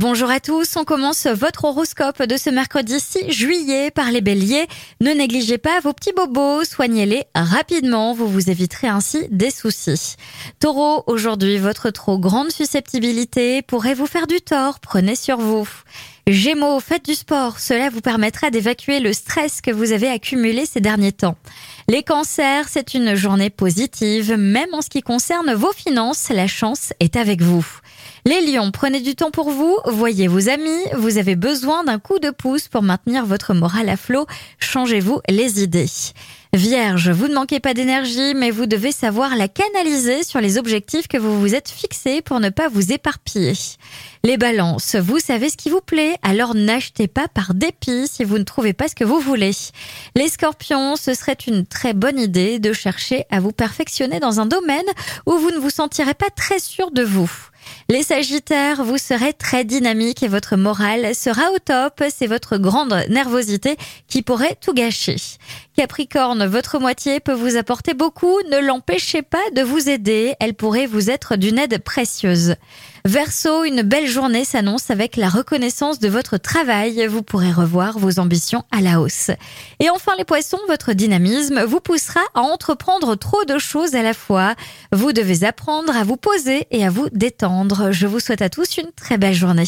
Bonjour à tous, on commence votre horoscope de ce mercredi 6 juillet par les béliers. Ne négligez pas vos petits bobos, soignez-les rapidement, vous vous éviterez ainsi des soucis. Taureau, aujourd'hui votre trop grande susceptibilité pourrait vous faire du tort, prenez sur vous. Gémeaux, faites du sport, cela vous permettra d'évacuer le stress que vous avez accumulé ces derniers temps. Les cancers, c'est une journée positive, même en ce qui concerne vos finances, la chance est avec vous. Les lions, prenez du temps pour vous, voyez vos amis, vous avez besoin d'un coup de pouce pour maintenir votre morale à flot, changez-vous les idées. Vierge, vous ne manquez pas d'énergie, mais vous devez savoir la canaliser sur les objectifs que vous vous êtes fixés pour ne pas vous éparpiller. Les balances, vous savez ce qui vous plaît, alors n'achetez pas par dépit si vous ne trouvez pas ce que vous voulez. Les scorpions, ce serait une très bonne idée de chercher à vous perfectionner dans un domaine où vous ne vous sentirez pas très sûr de vous. Les Sagittaires, vous serez très dynamique et votre morale sera au top. C'est votre grande nervosité qui pourrait tout gâcher. Capricorne, votre moitié peut vous apporter beaucoup. Ne l'empêchez pas de vous aider. Elle pourrait vous être d'une aide précieuse. Verseau, une belle journée s'annonce avec la reconnaissance de votre travail. Vous pourrez revoir vos ambitions à la hausse. Et enfin les poissons, votre dynamisme vous poussera à entreprendre trop de choses à la fois. Vous devez apprendre à vous poser et à vous détendre. Je vous souhaite à tous une très belle journée.